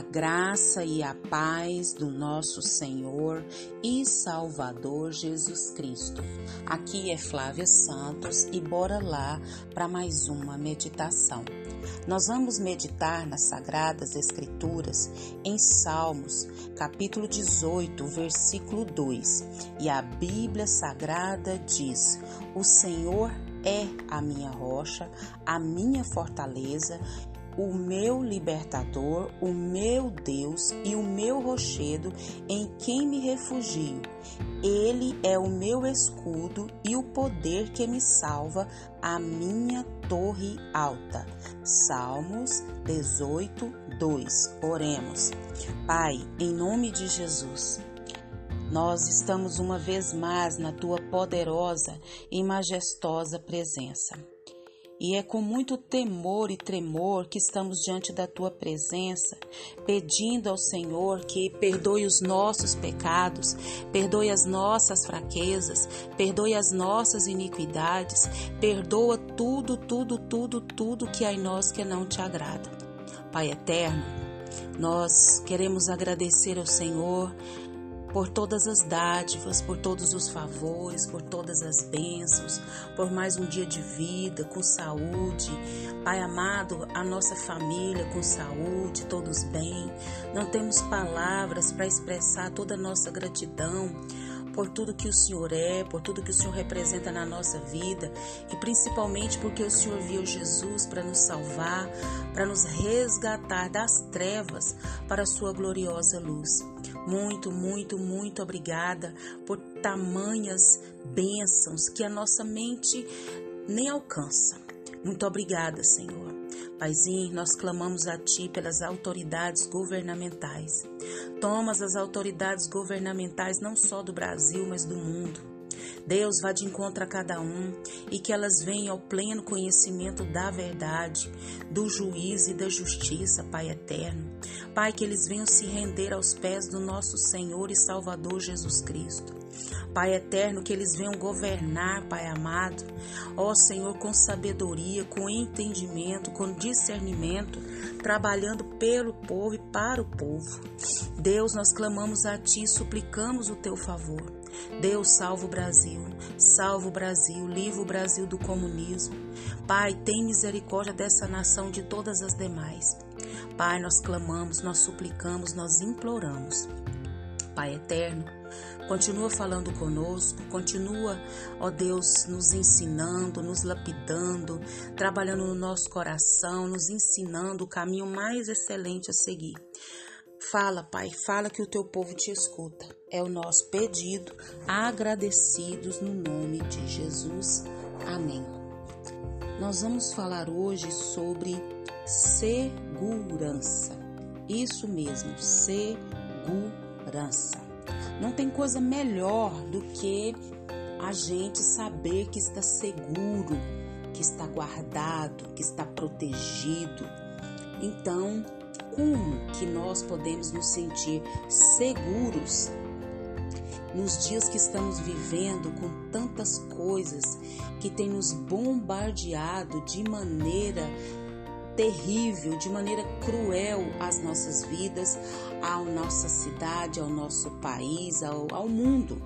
A graça e a paz do nosso Senhor e Salvador Jesus Cristo. Aqui é Flávia Santos e bora lá para mais uma meditação. Nós vamos meditar nas Sagradas Escrituras em Salmos, capítulo 18, versículo 2. E a Bíblia Sagrada diz: O Senhor é a minha rocha, a minha fortaleza o meu libertador, o meu Deus e o meu rochedo em quem me refugio. Ele é o meu escudo e o poder que me salva, a minha torre alta. Salmos 18, 2. Oremos. Pai, em nome de Jesus. Nós estamos uma vez mais na tua poderosa e majestosa presença. E é com muito temor e tremor que estamos diante da tua presença, pedindo ao Senhor que perdoe os nossos pecados, perdoe as nossas fraquezas, perdoe as nossas iniquidades, perdoa tudo, tudo, tudo, tudo que há em nós que não te agrada. Pai eterno, nós queremos agradecer ao Senhor por todas as dádivas, por todos os favores, por todas as bênçãos, por mais um dia de vida com saúde. Pai amado, a nossa família com saúde, todos bem. Não temos palavras para expressar toda a nossa gratidão por tudo que o Senhor é, por tudo que o Senhor representa na nossa vida e principalmente porque o Senhor viu Jesus para nos salvar, para nos resgatar das trevas para a sua gloriosa luz. Muito, muito, muito obrigada por tamanhas bênçãos que a nossa mente nem alcança. Muito obrigada, Senhor. Paizinho, nós clamamos a Ti pelas autoridades governamentais. Tomas as autoridades governamentais não só do Brasil, mas do mundo. Deus vá de encontro a cada um e que elas venham ao pleno conhecimento da verdade, do juízo e da justiça, Pai eterno. Pai, que eles venham se render aos pés do nosso Senhor e Salvador Jesus Cristo. Pai eterno, que eles venham governar, Pai amado, ó Senhor, com sabedoria, com entendimento, com discernimento, trabalhando pelo povo e para o povo. Deus, nós clamamos a Ti, suplicamos o Teu favor. Deus, salva o Brasil, salva o Brasil, livra o Brasil do comunismo. Pai, tem misericórdia dessa nação de todas as demais. Pai, nós clamamos, nós suplicamos, nós imploramos. Pai eterno, Continua falando conosco, continua, ó Deus, nos ensinando, nos lapidando, trabalhando no nosso coração, nos ensinando o caminho mais excelente a seguir. Fala, Pai, fala que o teu povo te escuta. É o nosso pedido, agradecidos no nome de Jesus. Amém. Nós vamos falar hoje sobre segurança. Isso mesmo, segurança. Não tem coisa melhor do que a gente saber que está seguro, que está guardado, que está protegido. Então, como que nós podemos nos sentir seguros nos dias que estamos vivendo com tantas coisas que têm nos bombardeado de maneira terrível, de maneira cruel às nossas vidas, à nossa cidade, ao nosso país, ao, ao mundo.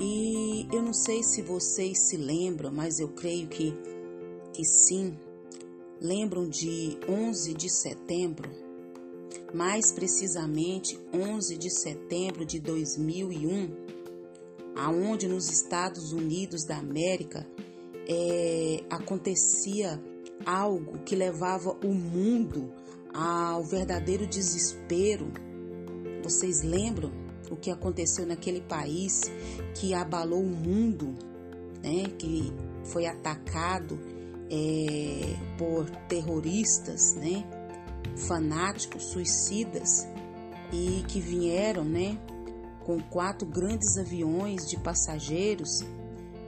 E eu não sei se vocês se lembram, mas eu creio que, que sim. Lembram de 11 de setembro? Mais precisamente 11 de setembro de 2001, aonde nos Estados Unidos da América é, acontecia algo que levava o mundo ao verdadeiro desespero. Vocês lembram o que aconteceu naquele país que abalou o mundo, né? Que foi atacado é, por terroristas, né? Fanáticos, suicidas e que vieram, né? Com quatro grandes aviões de passageiros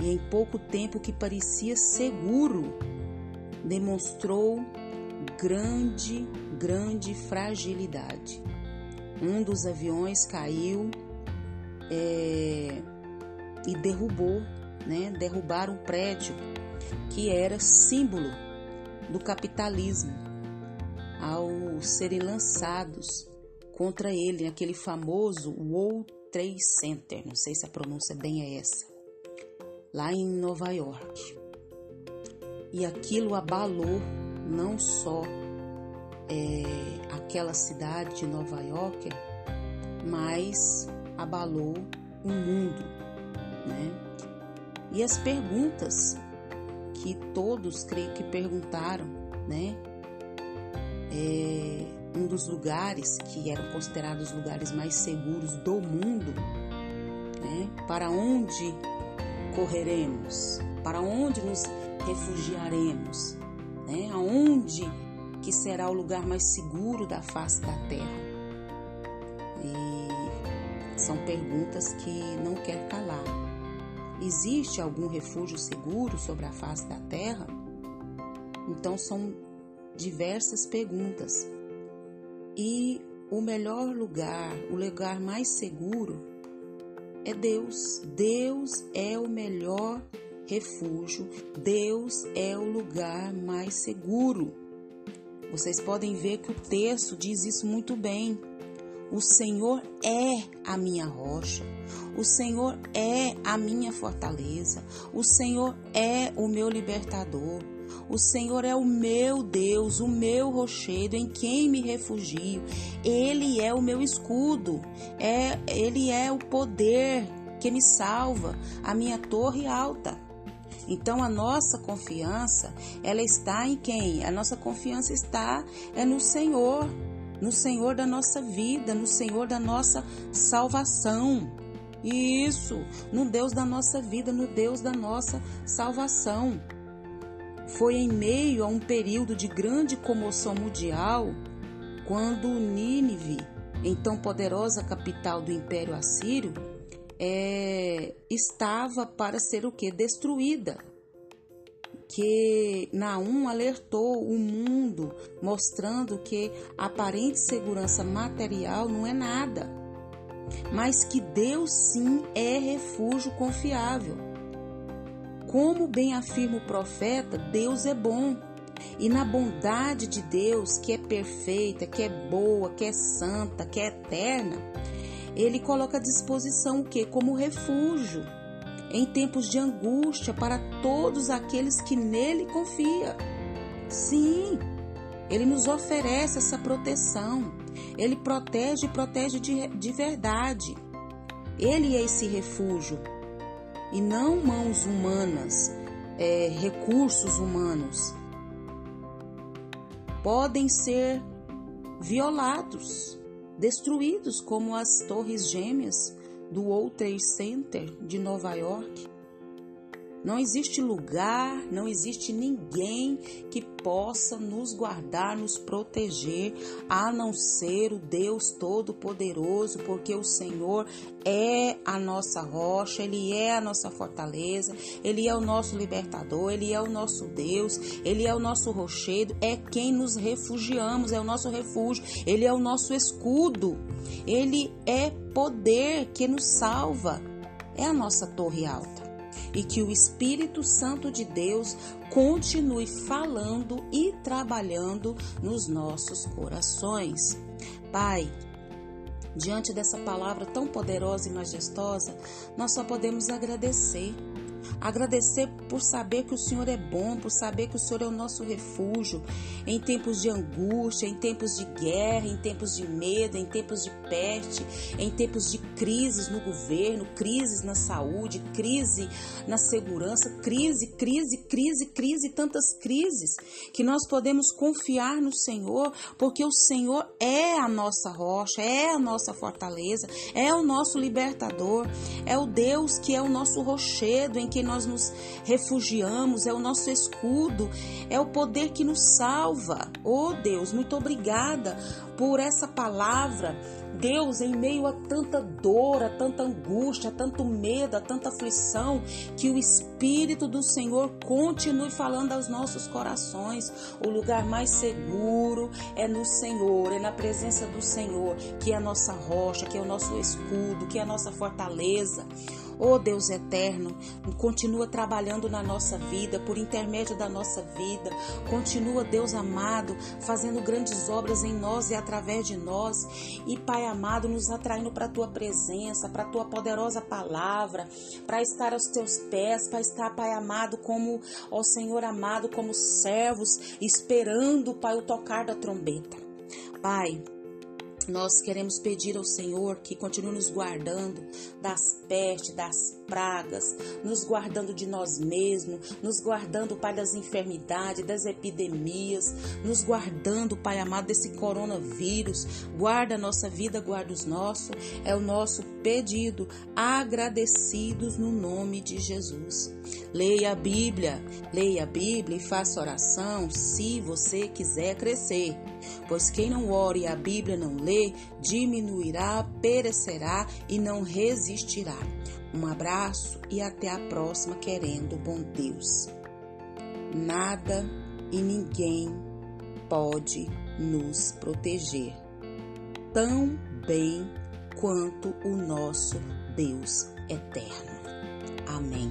e em pouco tempo que parecia seguro demonstrou grande, grande fragilidade. Um dos aviões caiu é, e derrubou, né? Derrubaram um prédio que era símbolo do capitalismo. ao serem lançados contra ele, aquele famoso World Trade Center, não sei se a pronúncia bem é essa, lá em Nova York. E aquilo abalou não só é, aquela cidade de Nova York, mas abalou o mundo, né? E as perguntas que todos creio que perguntaram, né? É, um dos lugares que eram considerados os lugares mais seguros do mundo, né? Para onde correremos? Para onde nos refugiaremos? Né? Aonde que será o lugar mais seguro da face da terra? E são perguntas que não quer calar. Existe algum refúgio seguro sobre a face da terra? Então são diversas perguntas. E o melhor lugar, o lugar mais seguro é Deus. Deus é o melhor refúgio, Deus é o lugar mais seguro. Vocês podem ver que o texto diz isso muito bem. O Senhor é a minha rocha, o Senhor é a minha fortaleza, o Senhor é o meu libertador. O Senhor é o meu Deus, o meu rochedo, em quem me refugio. Ele é o meu escudo, é, ele é o poder que me salva, a minha torre alta. Então a nossa confiança, ela está em quem? A nossa confiança está é no Senhor, no Senhor da nossa vida, no Senhor da nossa salvação. Isso, no Deus da nossa vida, no Deus da nossa salvação. Foi em meio a um período de grande comoção mundial quando Nínive, então poderosa capital do Império Assírio, é, estava para ser o que? Destruída. Que Naum alertou o mundo, mostrando que a aparente segurança material não é nada, mas que Deus sim é refúgio confiável. Como bem afirma o profeta, Deus é bom. E na bondade de Deus, que é perfeita, que é boa, que é santa, que é eterna, ele coloca à disposição o que? Como refúgio em tempos de angústia para todos aqueles que nele confiam. Sim, ele nos oferece essa proteção. Ele protege e protege de, de verdade. Ele é esse refúgio e não mãos humanas, é, recursos humanos. Podem ser violados destruídos como as torres gêmeas do World Trade Center de Nova York. Não existe lugar, não existe ninguém que possa nos guardar, nos proteger, a não ser o Deus Todo-Poderoso, porque o Senhor é a nossa rocha, Ele é a nossa fortaleza, Ele é o nosso libertador, Ele é o nosso Deus, Ele é o nosso rochedo, é quem nos refugiamos, é o nosso refúgio, Ele é o nosso escudo, Ele é poder que nos salva, é a nossa torre alta e que o Espírito Santo de Deus continue falando e trabalhando nos nossos corações. Pai, diante dessa palavra tão poderosa e majestosa, nós só podemos agradecer Agradecer por saber que o Senhor é bom, por saber que o Senhor é o nosso refúgio em tempos de angústia, em tempos de guerra, em tempos de medo, em tempos de peste, em tempos de crises no governo, crises na saúde, crise na segurança, crise, crise, crise, crise, tantas crises que nós podemos confiar no Senhor, porque o Senhor é a nossa rocha, é a nossa fortaleza, é o nosso libertador, é o Deus que é o nosso rochedo em que nós nos refugiamos, é o nosso escudo, é o poder que nos salva. Oh Deus, muito obrigada por essa palavra. Deus, em meio a tanta dor, a tanta angústia, a tanto medo, a tanta aflição, que o Espírito do Senhor continue falando aos nossos corações. O lugar mais seguro é no Senhor, é na presença do Senhor, que é a nossa rocha, que é o nosso escudo, que é a nossa fortaleza. Oh Deus eterno, continua trabalhando na nossa vida, por intermédio da nossa vida. Continua, Deus amado, fazendo grandes obras em nós e através de nós. E Pai amado, nos atraindo para a tua presença, para a tua poderosa palavra, para estar aos teus pés, para estar, Pai amado, como, ó Senhor amado, como servos, esperando, Pai, o tocar da trombeta. Pai, nós queremos pedir ao Senhor que continue nos guardando das pestes, das pragas, nos guardando de nós mesmos, nos guardando, Pai, das enfermidades, das epidemias, nos guardando, Pai amado, desse coronavírus. Guarda a nossa vida, guarda os nossos. É o nosso pedido, agradecidos no nome de Jesus. Leia a Bíblia, leia a Bíblia e faça oração se você quiser crescer. Pois quem não ore e a Bíblia não lê, diminuirá, perecerá e não resistirá. Um abraço e até a próxima, querendo bom Deus. Nada e ninguém pode nos proteger tão bem quanto o nosso Deus eterno. Amém.